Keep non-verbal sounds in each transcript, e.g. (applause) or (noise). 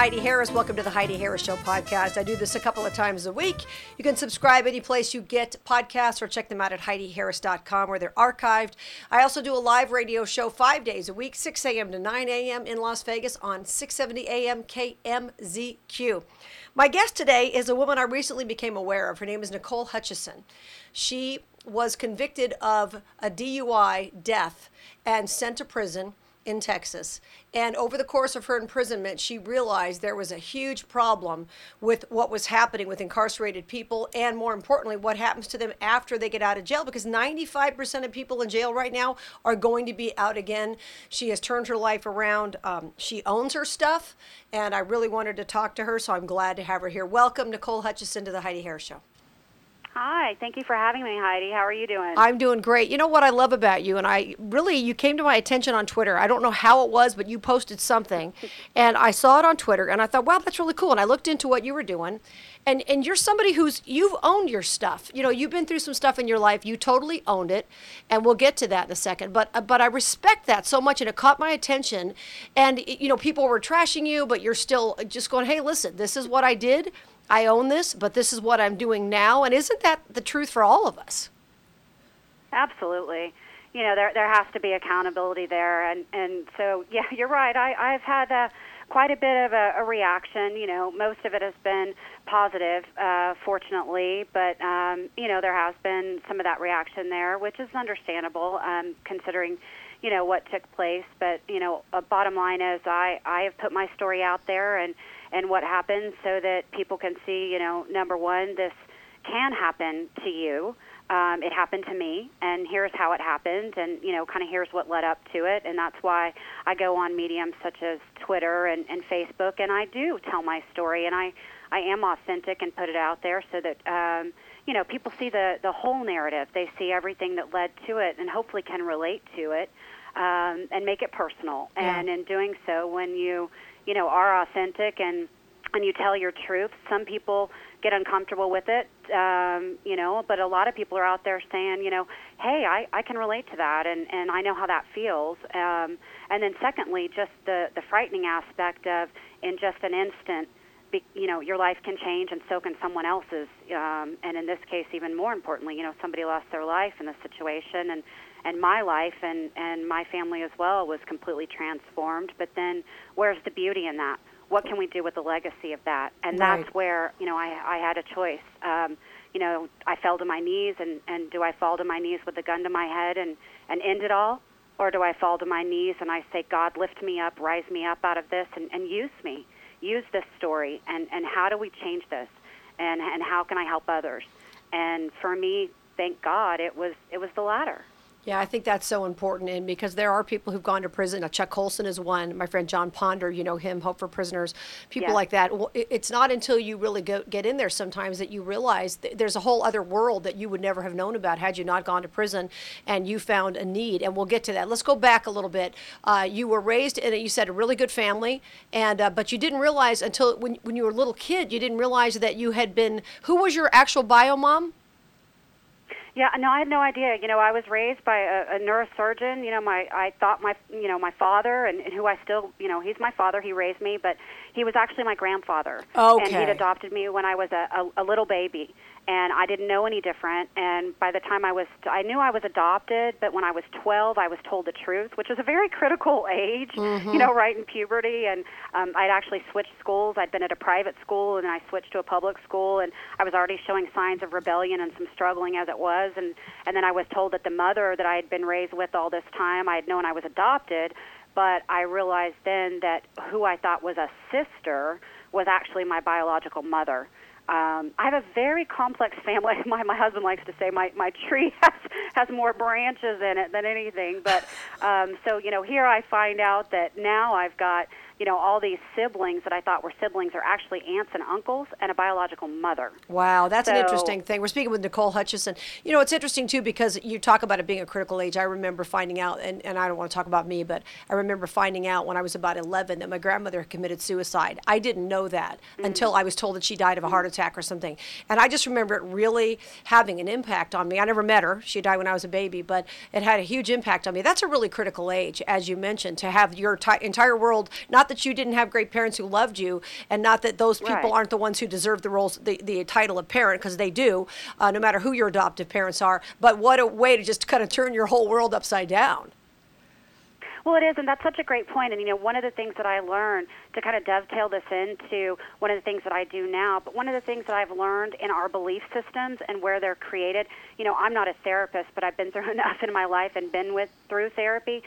Heidi Harris. Welcome to the Heidi Harris Show podcast. I do this a couple of times a week. You can subscribe any place you get podcasts or check them out at HeidiHarris.com where they're archived. I also do a live radio show five days a week, 6 a.m. to 9 a.m. in Las Vegas on 670 a.m. KMZQ. My guest today is a woman I recently became aware of. Her name is Nicole Hutchison. She was convicted of a DUI death and sent to prison in Texas. And over the course of her imprisonment, she realized there was a huge problem with what was happening with incarcerated people, and more importantly, what happens to them after they get out of jail. Because 95% of people in jail right now are going to be out again. She has turned her life around. Um, she owns her stuff, and I really wanted to talk to her, so I'm glad to have her here. Welcome, Nicole Hutchison, to the Heidi Harris Show. Hi, thank you for having me, Heidi. How are you doing? I'm doing great. You know what I love about you, and I really, you came to my attention on Twitter. I don't know how it was, but you posted something, (laughs) and I saw it on Twitter, and I thought, wow, that's really cool. And I looked into what you were doing, and and you're somebody who's you've owned your stuff. You know, you've been through some stuff in your life. You totally owned it, and we'll get to that in a second. But uh, but I respect that so much, and it caught my attention. And you know, people were trashing you, but you're still just going, hey, listen, this is what I did I own this, but this is what I'm doing now. And isn't that the truth for all of us? Absolutely. You know, there there has to be accountability there, and and so yeah, (laughs) you're right. I I've had a quite a bit of a, a reaction. You know, most of it has been positive, uh, fortunately, but um, you know there has been some of that reaction there, which is understandable um, considering you know what took place. But you know, a bottom line is I I have put my story out there and and what happened so that people can see, you know, number one, this can happen to you. Um, it happened to me, and here's how it happened, and you know, kind of here's what led up to it, and that's why I go on mediums such as Twitter and, and Facebook, and I do tell my story, and I I am authentic and put it out there so that um, you know people see the the whole narrative, they see everything that led to it, and hopefully can relate to it, um, and make it personal. Yeah. And in doing so, when you you know are authentic and and you tell your truth. Some people get uncomfortable with it, um, you know, but a lot of people are out there saying, you know, hey, I, I can relate to that, and, and I know how that feels. Um, and then secondly, just the, the frightening aspect of in just an instant, be, you know, your life can change and so can someone else's. Um, and in this case, even more importantly, you know, somebody lost their life in this situation, and and my life and and my family as well was completely transformed. But then where's the beauty in that? What can we do with the legacy of that? And right. that's where you know i i had a choice. Um you know i fell to my knees and and do i fall to my knees with a gun to my head and and end it all? Or do i fall to my knees and i say god lift me up rise me up out of this and and use me. Use this story and and how do we change this? And and how can i help others? And for me thank god it was it was the latter yeah, I think that's so important, and because there are people who've gone to prison. Chuck Colson is one. My friend John Ponder, you know him, Hope for Prisoners, people yeah. like that. Well, it's not until you really go, get in there sometimes that you realize there's a whole other world that you would never have known about had you not gone to prison and you found a need. And we'll get to that. Let's go back a little bit. Uh, you were raised in, a, you said, a really good family, and uh, but you didn't realize until when when you were a little kid, you didn't realize that you had been. Who was your actual bio mom? Yeah, no, I had no idea. You know, I was raised by a, a neurosurgeon. You know, my I thought my you know my father and, and who I still you know he's my father. He raised me, but he was actually my grandfather. Okay. And he'd adopted me when I was a, a, a little baby and I didn't know any different. And by the time I was, I knew I was adopted, but when I was 12, I was told the truth, which was a very (laughs) critical age, mm-hmm. you know, right in puberty. And um, I'd actually switched schools. I'd been at a private school, and I switched to a public school, and I was already showing signs of rebellion and some struggling as it was. And and then I was told that the mother that I had been raised with all this time, I had known I was adopted, but I realized then that who I thought was a sister was actually my biological mother um, I have a very complex family. (laughs) My my husband likes to say my my tree (laughs) has has more branches in it than anything. But um, so you know, here I find out that now I've got you know, all these siblings that I thought were siblings are actually aunts and uncles and a biological mother. Wow, that's so, an interesting thing. We're speaking with Nicole Hutchison. You know, it's interesting too because you talk about it being a critical age. I remember finding out, and, and I don't want to talk about me, but I remember finding out when I was about 11 that my grandmother had committed suicide. I didn't know that mm-hmm. until I was told that she died of a heart attack or something. And I just remember it really having an impact on me. I never met her. She died when I was a baby, but it had a huge impact on me. That's a really critical age, as you mentioned, to have your t- entire world, not that you didn't have great parents who loved you, and not that those people Right. aren't the ones who deserve the roles, the, the title of parent, because they do, uh, no matter who your adoptive parents are. But what a way to just kind of turn your whole world upside down. Well, it is, and that's such a great point. And you know, one of the things that I learned to kind of dovetail this into one of the things that I do now, but one of the things that I've learned in our belief systems and where they're created. You know, I'm not a therapist, but I've been through (laughs) enough in my life and been with through therapy.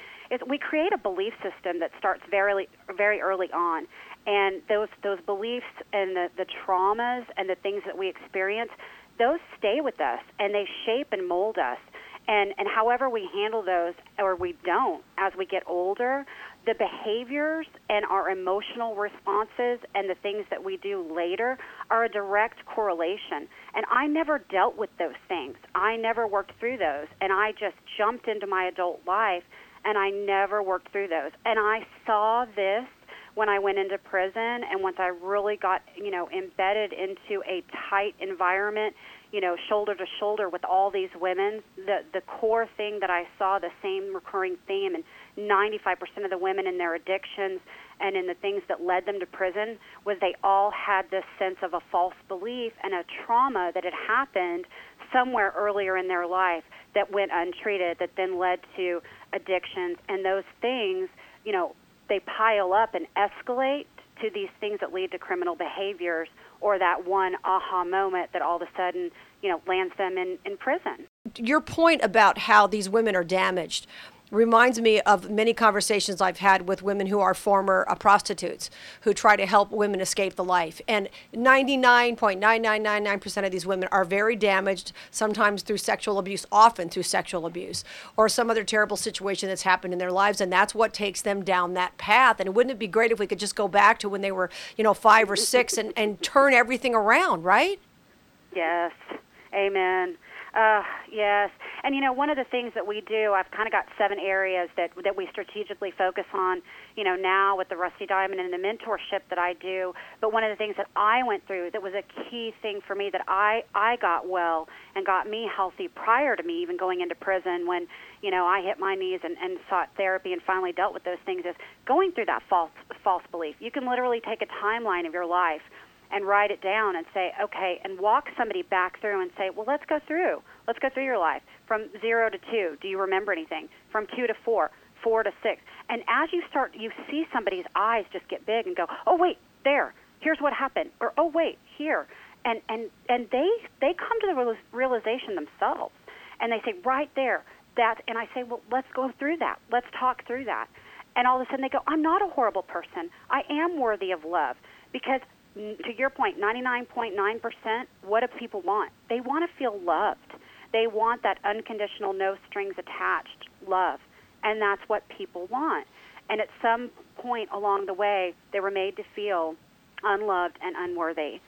We create a belief system that starts very, very early on, and those those beliefs and the the traumas and the things that we experience, those stay with us and they shape and mold us. And and however we handle those or we don't as we get older the behaviors and our emotional responses and the things that we do later are a direct correlation. And i never dealt with those things. I never worked through those. And i just jumped into my adult life and i never worked through those. And i saw this when I went into prison and once I really got, you know, embedded into a tight environment, you know, shoulder to shoulder with all these women, the the core thing that I saw the same recurring theme and 95% of the women in their addictions and in the things that led them to prison was they all had this sense of a false belief and a trauma that had happened somewhere earlier in their life that went untreated that then led to addictions and those things, you know, they pile up and escalate to these things that lead to criminal behaviors or that one aha moment that all of a sudden, you know, lands them in, in prison. Your point about how these women are damaged reminds me of many conversations I've had with women who are former uh, prostitutes who try to help women escape the life. And 99.9999% of these women are very damaged, sometimes through sexual abuse, often through sexual abuse, or some other terrible situation that's happened in their lives. And that's what takes them down that path. And wouldn't it be great if we could just go back to when they were, you know, five or six and, and turn everything around, right? Yes. Amen. Uh, yes. And you know, one of the things that we do, I've kind of got seven areas that that we strategically focus on. You know, now with the Rusty Diamond and the mentorship that I do. But one of the things that I went through that was a key thing for me that I I got well and got me healthy prior to me even going into prison when you know I hit my knees and, and sought therapy and finally dealt with those things is going through that false false belief. You can literally take a timeline of your life and write it down and say, okay, and walk somebody back through and say, well, let's go through. Let's go through your life from zero to two. Do you remember anything? From two to four, four to six. And as you start, you see somebody's eyes just get big and go, oh, wait, there. Here's what happened. Or, oh, wait, here. And, and, and they, they come to the real- realization themselves. And they say, right there, that. And I say, well, let's go through that. Let's talk through that. And all of a sudden they go, I'm not a horrible person. I am worthy of love. Because to your point, 99.9%, what do people want? They want to feel loved. They want that unconditional, no strings attached love. And that's what people want. And at some point along the way, they were made to feel unloved and unworthy.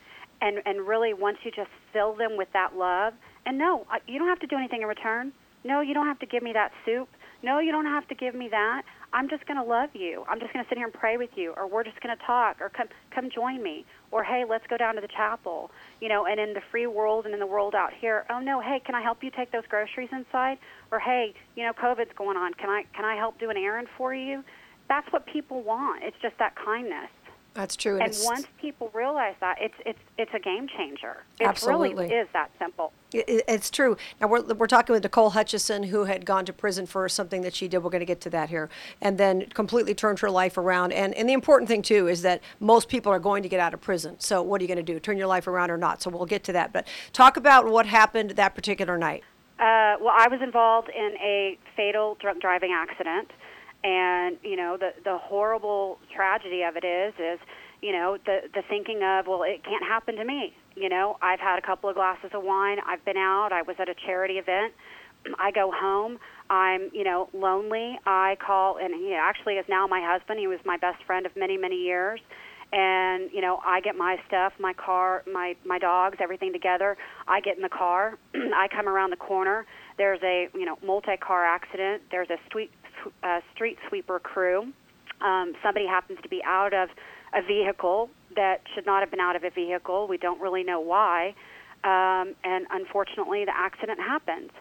And, and really, once you just fill them with that love, and no, you don't have to do anything in return. No, you don't have to give me that soup. No, you don't have to give me that. I'm just going to love you. I'm just going to sit here and pray with you, or we're just going to talk, or come come join me, or hey, let's go down to the chapel. You know, and in the free world and in the world out here, oh no, hey, can I help you take those groceries inside? Or hey, you know, COVID's going on. Can I can I help do an errand for you? That's what people want. It's just that kindness. That's true. And it's- once people realize that, it's it's it's a game changer. It Absolutely. really is that simple. It- It's true. Now we're we're talking with Nicole Hutchison, who had gone to prison for something that she did. We're going to get to that here, and then completely turned her life around. And and the important thing too is that most people are going to get out of prison. So what are you going to do? Turn your life around or not? So we'll get to that. But talk about what happened that particular night. Uh, well, I was involved in a fatal drunk driving accident, and you know the the horrible tragedy of it is is you know the the thinking of well it can't happen to me. You know I've had a couple of glasses of wine. I've been out. I was at a charity event. (clears throat) I go home. I'm you know lonely. I call and he actually is now my husband. He was my best friend of many many years and you know I get my stuff, my car, my my dogs, everything together. I get in the car. (clears throat) I come around the corner. There's a you know multi-car accident. There's a street uh, street sweeper crew. Um, somebody happens to be out of a vehicle that should not have been out of a vehicle. We don't really know why, um, and unfortunately, the accident happens.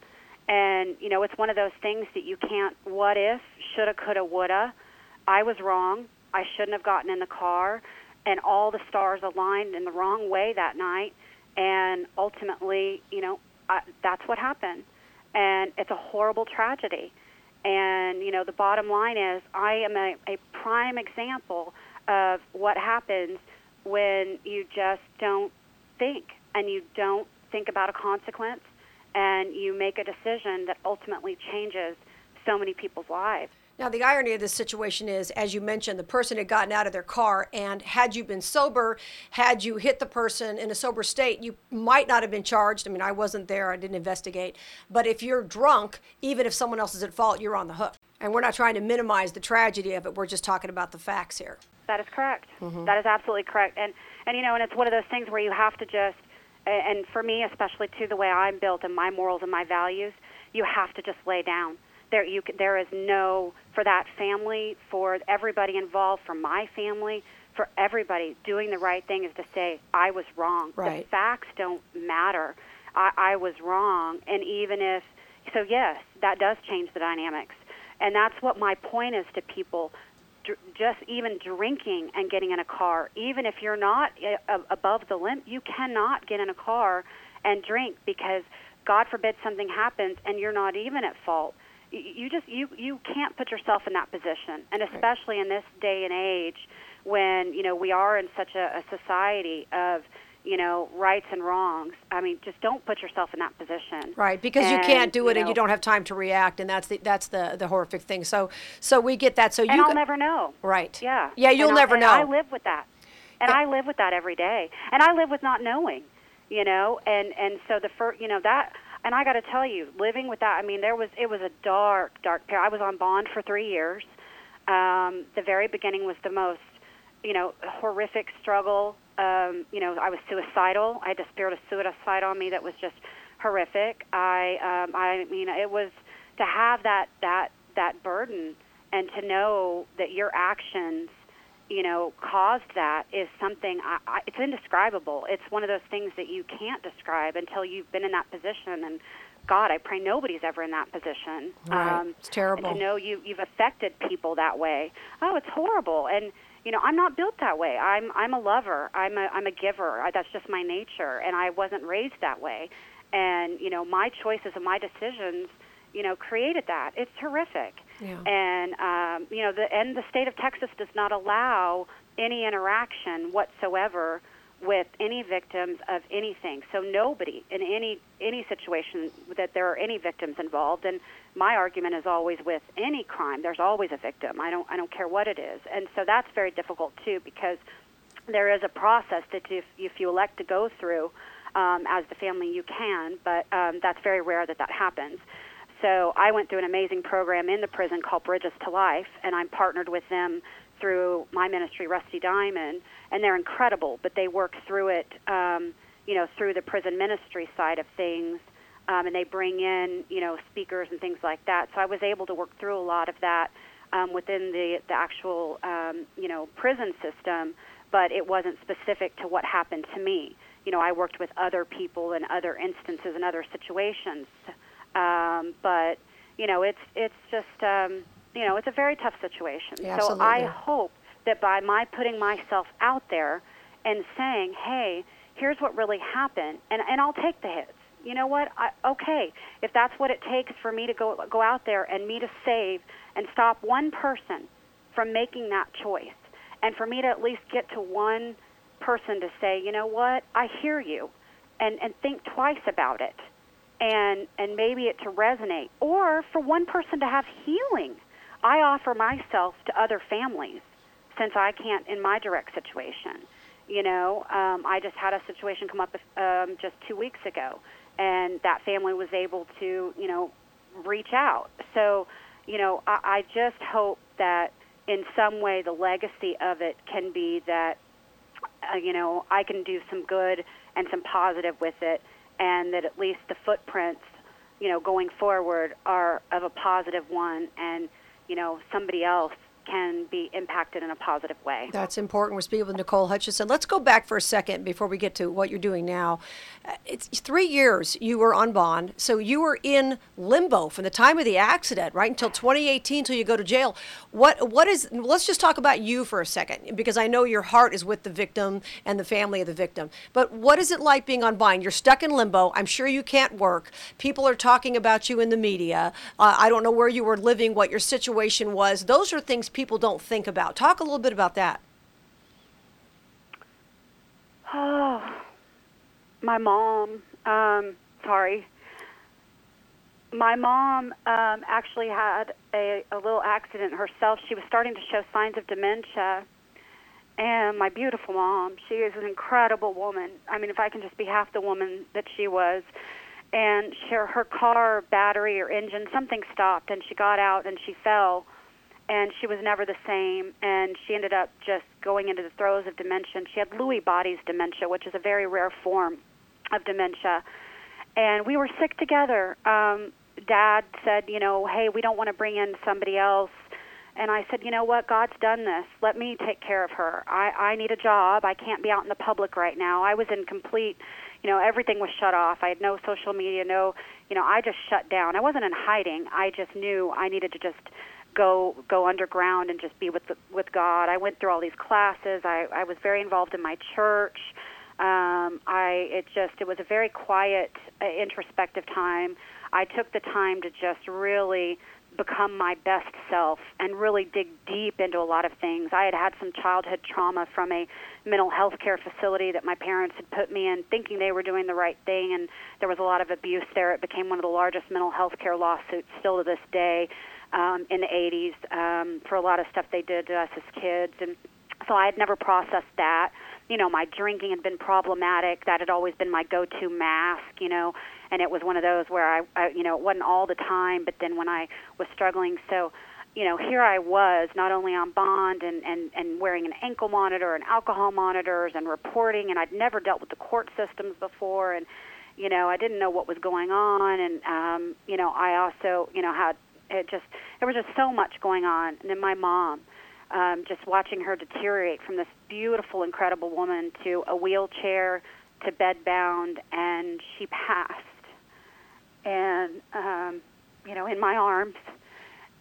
And you know, it's one of those things that you can't. What if? Shoulda, coulda, woulda. I was wrong. I shouldn't have gotten in the car, and all the stars aligned in the wrong way that night, and ultimately, you know, uh, that's what happened, and it's a horrible tragedy. And you know, the bottom line is, I am a, a prime example of what happens when you just don't think and you don't think about a consequence and you make a decision that ultimately changes so many people's lives. Now, the irony of this situation is, as you mentioned, the person had gotten out of their car, and had you been sober, had you hit the person in a sober state, you might not have been charged. I mean, I wasn't there, I didn't investigate. But if you're drunk, even if someone else is at fault, you're on the hook. And we're not trying to minimize the tragedy of it, we're just talking about the facts here. That is correct. Mm-hmm. That is absolutely correct. And, and, you know, and it's one of those things where you have to just, and for me, especially to the way I'm built and my morals and my values, you have to just lay down there you there is no for that family for everybody involved for my family for everybody doing the right thing is to say i was wrong. Right. the facts don't matter. I, I was wrong. And even if so yes that does change the dynamics. And that's what my point is to people. Just even drinking and getting in a car even if you're not uh, above the limit you cannot get in a car and drink because god forbid something happens and you're not even at fault you just you you can't put yourself in that position. And especially in this day and age when you know we are in such a, a society of you know rights and wrongs i mean just don't put yourself in that position. Right because and, you can't do it you and you don't have time to react and that's the that's the the horrific thing. So so we get that. So you and i'll never know. Right. Yeah. Yeah you'll and never I, know. I live with that. And i live with that every day. And i live with not knowing you know? And and so the first you know that and I got to tell you, living with that, I mean, there was it was a dark, dark period. I was on bond for three years. Um, the very beginning was the most, you know, horrific struggle. Um, you know, I was suicidal. I had a spirit of suicide on me that was just horrific. I, um, I mean, it was to have that that that burden and to know that your actions you know, caused that is something I, I, it's indescribable. It's one of those things that you can't describe until you've been in that position. And God, I pray nobody's ever in that position. Right. Um, it's terrible. to know you you've affected people that way. Oh, it's horrible. And you know, I'm not built that way. I'm I'm a lover. I'm a I'm a giver. I, that's just my nature, and I wasn't raised that way. And you know, my choices and my decisions you know, created that. It's horrific. Yeah. And um, you know, the and the state of Texas does not allow any interaction whatsoever with any victims of anything. So nobody in any any situation that there are any victims involved. And my argument is always with any crime, there's always a victim. I don't I don't care what it is. And so that's very difficult too because there is a process that if, if you elect to go through um, as the family, you can, but um, that's very rare that that happens. So I went through an amazing program in the prison called Bridges to Life, and I'm partnered with them through my ministry, Rusty Diamond, and they're incredible. But they work through it, um, you know, through the prison ministry side of things, um, and they bring in, you know, speakers and things like that. So I was able to work through a lot of that um, within the the actual, um, you know, prison system, but it wasn't specific to what happened to me. You know, I worked with other people in other instances and other situations. Um, but you know, it's it's just um, you know, it's a very tough situation. Yeah, so absolutely. I hope that by my putting myself out there and saying, "Hey, here's what really happened," and and I'll take the hits. You know what? I, okay, if that's what it takes for me to go go out there and me to save and stop one person from making that choice, and for me to at least get to one person to say, you know what, I hear you, and and think twice about it and and maybe it to resonate. Or for one person to have healing i offer myself to other families since i can't in my direct situation. You know um, i just had a situation come up um, just two weeks ago and that family was able to you know reach out. So you know i, I just hope that in some way the legacy of it can be that uh, you know i can do some good and some positive with it and that at least the footprints, you know, going forward are of a positive one, and you know, somebody else can be impacted in a positive way. That's important. We're speaking with Nicole Hutchison. Let's go back for a second before we get to what you're doing now. Uh, it's three years you were on bond, so you were in limbo from the time of the accident, right, until 2018, until you go to jail. What what is? Let's just talk about you for a second, because I know your heart is with the victim and the family of the victim. But what is it like being on bond? You're stuck in limbo. I'm sure you can't work. People are talking about you in the media. Uh, I don't know where you were living, what your situation was. Those are things people don't think about. Talk a little bit about that. Oh, my mom. Um, sorry. My mom um, actually had a, a little accident herself. She was starting to show signs of dementia. And my beautiful mom, she is an incredible woman. I mean, if I can just be half the woman that she was. And she, her car battery or engine, something stopped, and she got out and she fell and she was never the same and she ended up just going into the throes of dementia. She had lewy bodies dementia which is a very rare form of dementia. And we were sick together. Um dad said you know hey we don't want to bring in somebody else. And i said you know what? God's done this. Let me take care of her. I i need a job. I can't be out in the public right now. I was in complete you know everything was shut off. I had no social media no you know i just shut down. I wasn't in hiding. I just knew i needed to just go go underground and just be with the, with God. I went through all these classes. I I was very involved in my church. Um, I it just it was a very quiet, uh, introspective time. I took the time to just really become my best self and really dig deep into a lot of things. I had had some childhood trauma from a mental health care facility that my parents had put me in thinking they were doing the right thing and there was a lot of abuse there. It became one of the largest mental health care lawsuits still to this day um, in the 80s um, for a lot of stuff they did to us as kids, and so I had never processed that. You know, my drinking had been problematic. That had always been my go-to mask. You know, and it was one of those where I, I you know, it wasn't all the time, but then when I was struggling, so you know, here I was not only on bond and, and, and wearing an ankle monitor and alcohol monitors and reporting, and I'd never dealt with the court systems before, and you know, I didn't know what was going on, and um, you know, I also, you know, had it just there was just so much going on. And then my mom, um, just watching her deteriorate from this beautiful, incredible woman to a wheelchair to bedbound, and she passed. And um, you know, in my arms,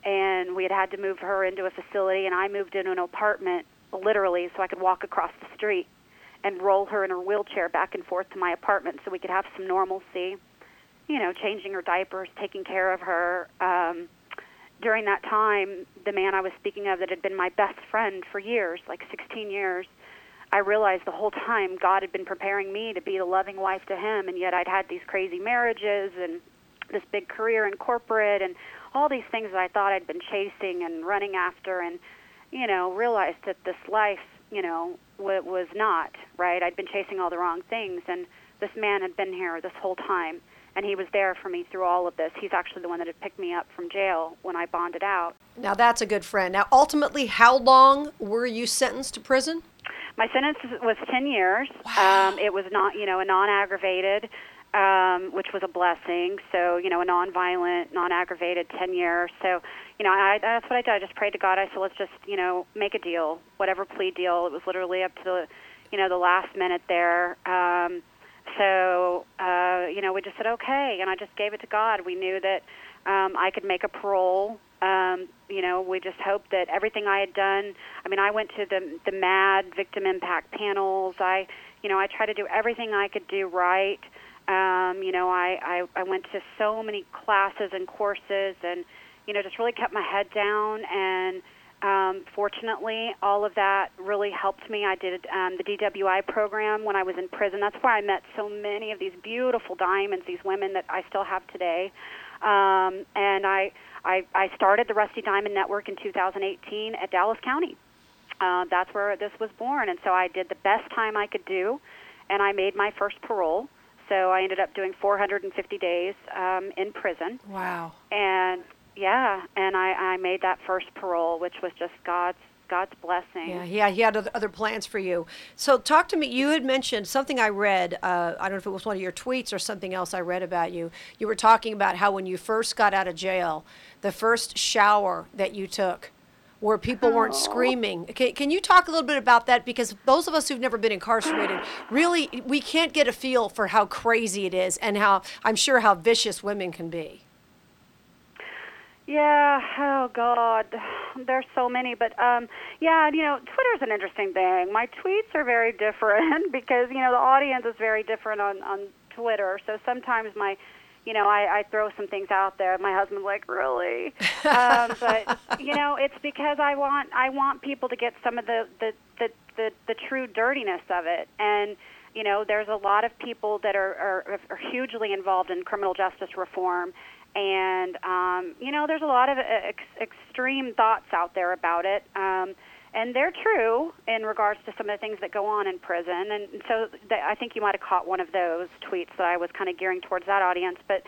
and we had had to move her into a facility, and I moved into an apartment literally so I could walk across the street and roll her in her wheelchair back and forth to my apartment so we could have some normalcy you know, changing her diapers, taking care of her. Um, during that time, the man I was speaking of that had been my best friend for years, like 16 years, I realized the whole time God had been preparing me to be the loving wife to him, and yet I'd had these crazy marriages and this big career in corporate and all these things that I thought I'd been chasing and running after, and you know, realized that this life, you know, w- was not right. I'd been chasing all the wrong things, and this man had been here this whole time and he was there for me through all of this. He's actually the one that had picked me up from jail when I bonded out. Now that's a good friend. Now, ultimately, how long were you sentenced to prison? My sentence was 10 years. Wow. Um, it was not, you know, a non-aggravated, um, which was a blessing. So, you know, a non-violent, non-aggravated 10 years. So, you know, I, that's what I did. I just prayed to God. I said, let's just, you know, make a deal, whatever plea deal. It was literally up to the, you know, the last minute there. Um, so uh, you know we just said okay, and I just gave it to God. We knew that um, I could make a parole. Um, you know, we just hoped that everything I had done. I mean, I went to the the MADD victim impact panels. I, you know, I tried to do everything I could do right. Um, you know, I, I I went to so many classes and courses, and you know, just really kept my head down and um, fortunately, all of that really helped me. I did um, the DWI program when I was in prison. That's where I met so many of these beautiful diamonds, these women that I still have today. Um, and I, I, I started the Rusty Diamond Network in 2018 at Dallas County. Uh, that's where this was born. And so I did the best time I could do, and I made my first parole. So I ended up doing 450 days um, in prison. Wow. And yeah, and I, I made that first parole, which was just God's God's blessing. Yeah, yeah, he had other plans for you. So, talk to me. You had mentioned something I read. Uh, I don't know if it was one of your tweets or something else I read about you. You were talking about how when you first got out of jail, the first shower that you took where people weren't screaming. Can, can you talk a little bit about that? Because those of us who've never been incarcerated, really, we can't get a feel for how crazy it is and how I'm sure how vicious women can be. Yeah, oh God, there's so many, but um, yeah, you know, Twitter's an interesting thing. My tweets are very (laughs) different because you know the audience is very different on on Twitter. So sometimes my, you know, I, I throw some things out there. My husband's like, really, um, (laughs) but you know, it's because I want I want people to get some of the the the the, the true dirtiness of it and you know, there's a lot of people that are, are, are hugely involved in criminal justice reform, and um, you know, there's a lot of ex- extreme thoughts out there about it. Um, and they're true in regards to some of the things that go on in prison. And so th- I think you might have caught one of those tweets that I was kind of gearing towards that audience. But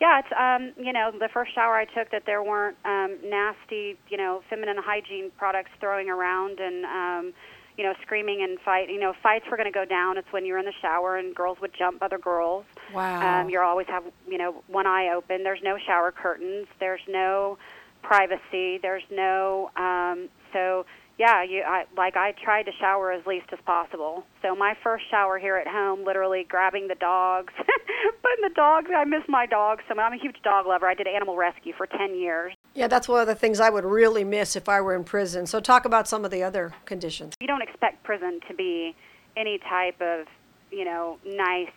yeah, it's um, you know the first shower I took that there weren't um, nasty you know feminine hygiene products throwing around and um, you know, screaming and fight. You know, fights were going to go down. It's when you're in the shower and girls would jump other girls. Wow. Um, you always have, you know, one eye open. There's no shower curtains. There's no privacy. There's no. Um, so yeah, you I, like I tried to shower as least as possible. So my first shower here at home, literally grabbing the dogs, (laughs) putting the dogs. I miss my dogs. So I'm a huge dog lover. I did animal rescue for ten years. Yeah, that's one of the things I would really miss if I were in prison. So talk about some of the other conditions. You don't expect prison to be any type of, you know, nice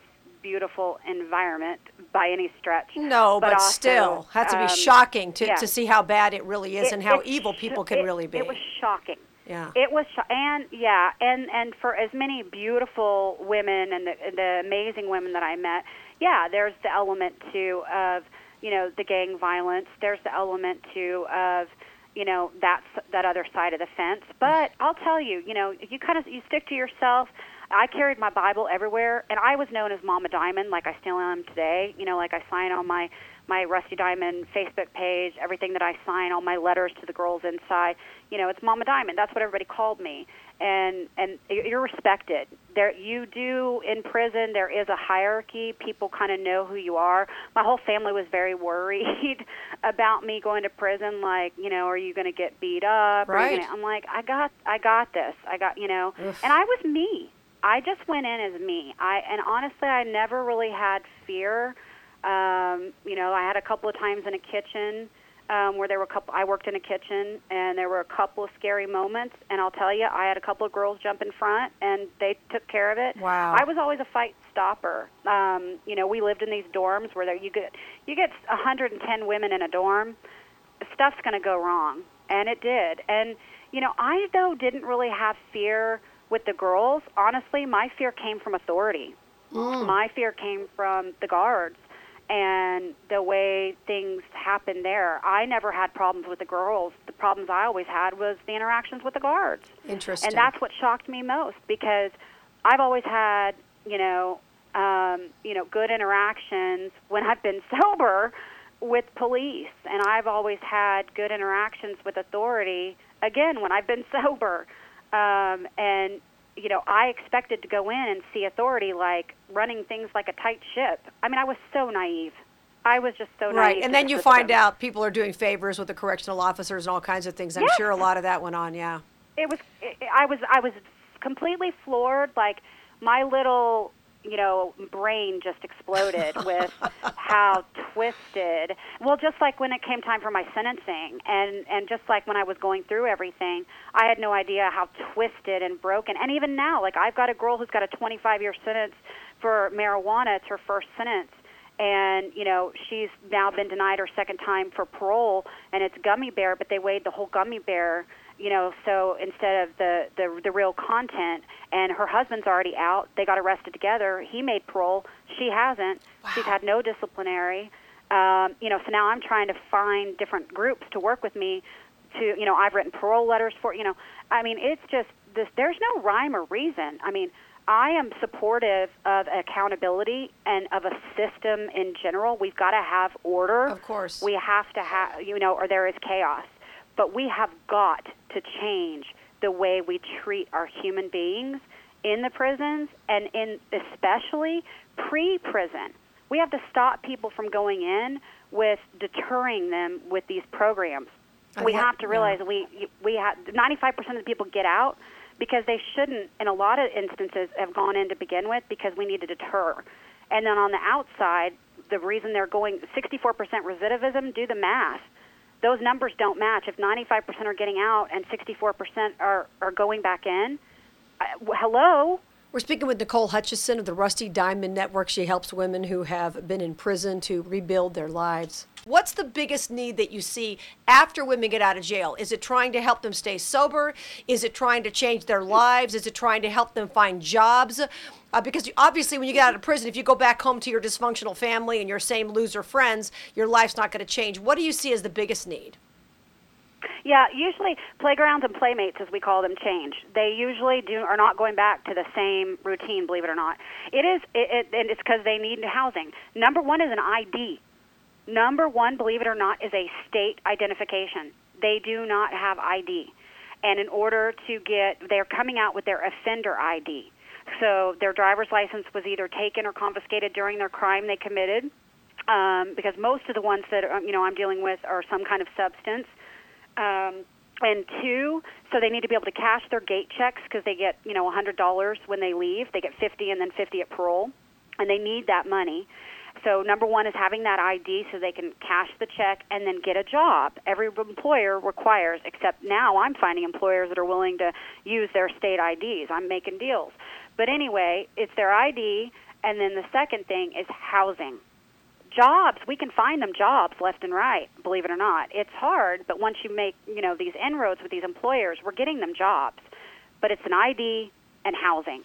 beautiful environment by any stretch. No, but, also, still, has to be um, shocking to, yeah. to see how bad it really is It- and how evil sh- people can it- really be. It was shocking. yeah. It was, sho- and yeah, and and for as many beautiful women and the, the amazing women that I met, yeah, there's the element too of you know the gang violence. There's the element too of you know that's that other side of the fence. But I'll tell you, you know, you kind of you stick to yourself. I carried my Bible everywhere, and I was known as Mama Diamond, like I still am today. You know, like I sign on my my Rusty Diamond Facebook page, everything that I sign, all my letters to the girls inside. You know, it's Mama Diamond. That's what everybody called me, and and you're respected. There, you do in prison. There is a hierarchy. People kind of know who you are. My whole family was very worried (laughs) about me going to prison. Like, you know, are you going to get beat up? Right. gonna, I'm like, I got, I got this. I got, you know, Oof. and I was me. I just went in as me. I and honestly, I never really had fear. Um, you know, I had a couple of times in a kitchen um, where there were a couple. I worked in a kitchen, and there were a couple of scary moments. And I'll tell you, I had a couple of girls jump in front, and they took care of it. Wow. I was always a fight stopper. Um, you know, we lived in these dorms where there, you get you get 110 women in a dorm. Stuff's going to go wrong, and it did. And you know, I though didn't really have fear with the girls. Honestly, my fear came from authority. My fear came from the guards and the way things happened there. I never had problems with the girls. The problems I always had was the interactions with the guards. Interesting. And that's what shocked me most because I've always had, you know, um, you know, good interactions when I've been (laughs) sober with police, and I've always had good interactions with authority. Again, when I've been (laughs) sober, um, and you know, I expected to go in and see authority like running things like a tight ship. I mean, I was so naive. I was just so naive. Right, to and then the you system. find out people are doing favors with the correctional officers and all kinds of things. I'm Yes. sure a lot of that went on. Yeah. it was it, I was I was completely floored like my little you know brain just exploded with (laughs) how twisted well just like when it came time for my sentencing and and just like when I was going through everything I had no idea how twisted and broken. And even now like I've got a girl who's got a 25 year sentence for marijuana it's her first sentence. And you know she's now been denied her second time for parole and it's gummy bear but they weighed the whole gummy bear you know so instead of the the the real content and her husband's already out they got arrested together he made parole she hasn't she's had no disciplinary um you know so now i'm trying to find different groups to work with me to you know i've written parole letters for you know i mean it's just this there's no rhyme or reason i mean I am supportive of accountability and of a system in general. We've got to have order. Of course. We have to have, you know, or there is chaos. But we have got to change the way we treat our human beings in the prisons and in especially pre-prison. We have to stop people from going in with deterring them with these programs. I we have to realize yeah. we we have 95% of the people get out because they shouldn't in a lot of instances have gone in to begin with because we need to deter. And then on the outside, the reason they're going 64% recidivism, do the math. Those numbers don't match. If 95% are getting out and 64% are, are going back in, uh, hello, we're speaking with Nicole Hutchison of the Rusty Diamond Network. She helps women who have been in prison to rebuild their lives. What's the biggest need that you see after women get out of jail? Is it trying to help them stay sober? Is it trying to change their lives? Is it trying to help them find jobs? Uh, because obviously, when you get out of prison, if you go back home to your dysfunctional family and your same loser friends, your life's not going to change. What do you see as the biggest need? Yeah, usually playgrounds and playmates, as we call them, change. They usually do are not going back to the same routine. Believe it or not, it is, it, it, and it's because they need housing. Number one is an ID. Number one, believe it or not, is a state identification. They do not have ID, and in order to get, they're coming out with their offender ID. So their driver's license was either taken or confiscated during their crime they committed. Um, because most of the ones that um, you know I'm dealing with are some kind of substance um, and two, so they need to be able to cash their gate checks because they get, you know, $100 when they leave. They get 50 and then 50 at parole, and they need that money. So number one is having that ID so they can cash the check and then get a job. Every employer requires, except now I'm finding employers that are willing to use their state IDs. I'm making deals. But anyway, it's their ID, and then the second thing is housing. Jobs we can find them jobs left and right believe it or not. It's hard but once you make you know these inroads with these employers we're getting them jobs. But it's an id and housing.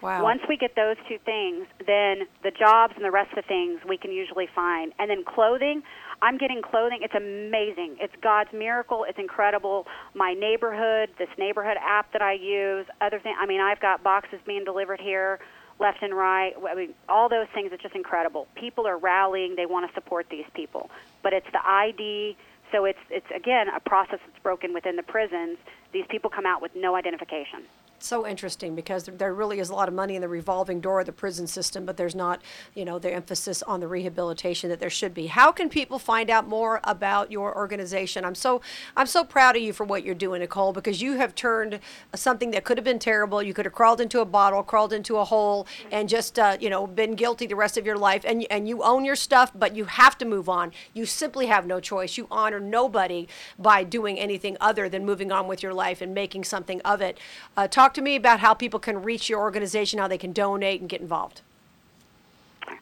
Wow. once we get those two things then the jobs and the rest of the things we can usually find. And then clothing i'm getting clothing it's amazing it's god's miracle it's incredible my neighborhood this neighborhood app that i use other thing i mean i've got boxes being delivered here left and right. I mean, all those things. It's just incredible. People are rallying. They want to support these people. But it's the ID. So it's it's again a process that's broken within the prisons. These people come out with no identification so interesting because there really is a lot of money in the revolving door of the prison system, but there's not, you know, the emphasis on the rehabilitation that there should be. How can people find out more about your organization? I'm so I'm so proud of you for what you're doing, Nicole, because you have turned something that could have been terrible. You could have crawled into a bottle, crawled into a hole, and just uh, you know been guilty the rest of your life. And and you own your stuff, but you have to move on. You simply have no choice. You honor nobody by doing anything other than moving on with your life and making something of it. Uh, talk talk to me about how people can reach your organization, how they can donate and get involved.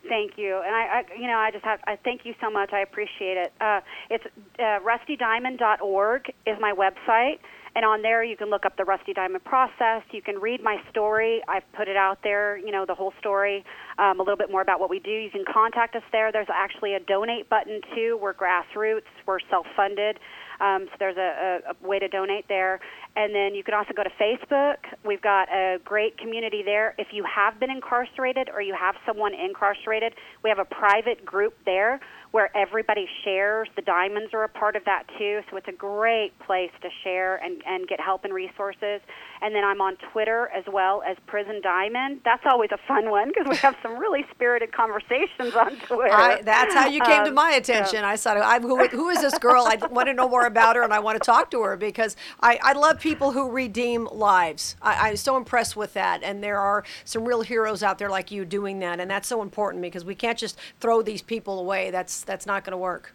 Thank you, and I, I you know, I just have, I thank you so much. I appreciate it. Uh, it's uh, rustydiamond.org is my website, and on there you can look up the Rusty Diamond process. You can read my story. I've put it out there, you know, the whole story, um, a little bit more about what we do. You can contact us there. There's actually a donate button too. We're grassroots. We're self-funded. Um, so there's a, a, a way to donate there. And then you can also go to Facebook. We've got a great community there. If you have been incarcerated or you have someone incarcerated, we have a private group there where everybody shares. The diamonds are a part of that too. So it's a great place to share and, and get help and resources. And then I'm on Twitter as well as Prison Diamond. That's always a fun one because we have some really spirited conversations on Twitter. I, that's how you came um, to my attention. So. I thought, I, who, who is this girl? I want to know more about her and I want to talk to her because I, I love people who redeem lives. I, I'm so impressed with that. And there are some real heroes out there like you doing that. And that's so important because we can't just throw these people away. That's, that's not going to work.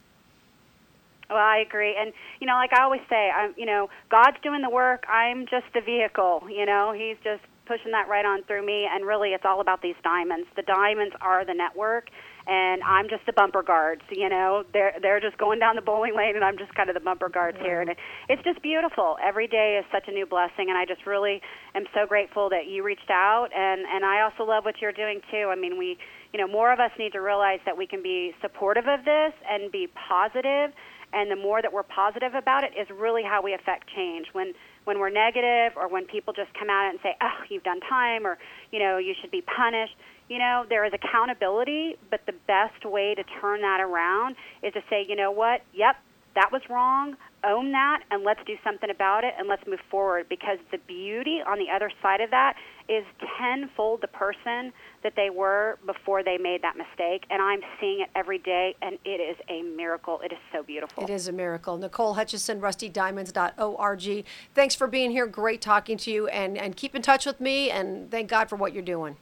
Well, I agree, and you know, like I always say, I'm, you know, God's doing the work. I'm just the vehicle. You know, He's just pushing that right on through me, and really, it's all about these diamonds. The diamonds are the network, and I'm just the bumper guards. You know, they're they're just going down the bowling lane, and I'm just kind of the bumper guards here, and it, it's just beautiful. Every day is such a new blessing, and I just really am so grateful that you reached out, and and I also love what you're doing too. I mean, we, you know, more of us need to realize that we can be supportive of this and be positive and the more that we're positive about it is really how we affect change. When when we're negative or when people just come out and say oh you've done time or you know you should be punished you know there is accountability but the best way to turn that around is to say you know what? Yep that was wrong, own that, and let's do something about it and let's move forward because the beauty on the other side of that is tenfold the person that they were before they made that mistake. And I'm seeing it every day, and it is a miracle. It is so beautiful. It is a miracle. Nicole Hutchison, rustydiamonds.org. Thanks for being here. Great talking to you, and, and keep in touch with me, and thank God for what you're doing.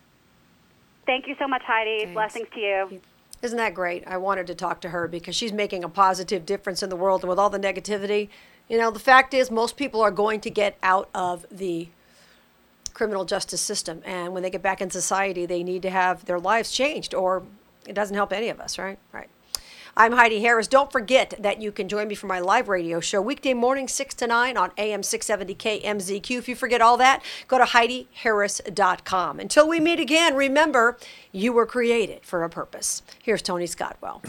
Thank you so much, Heidi. Thanks. Blessings to you. Isn't that great? I wanted to talk to her because she's making a positive difference in the world. And with all the negativity, you know, the fact is, most people are going to get out of the criminal justice system. And when they get back in society, they need to have their lives changed, or it doesn't help any of us, right? Right. I'm Heidi Harris. Don't forget that you can join me for my live radio show weekday morning, 6 to 9 on AM 670 KMZQ. If you forget all that, go to HeidiHarris.com. Until we meet again, remember, you were created for a purpose. Here's Tony Scottwell.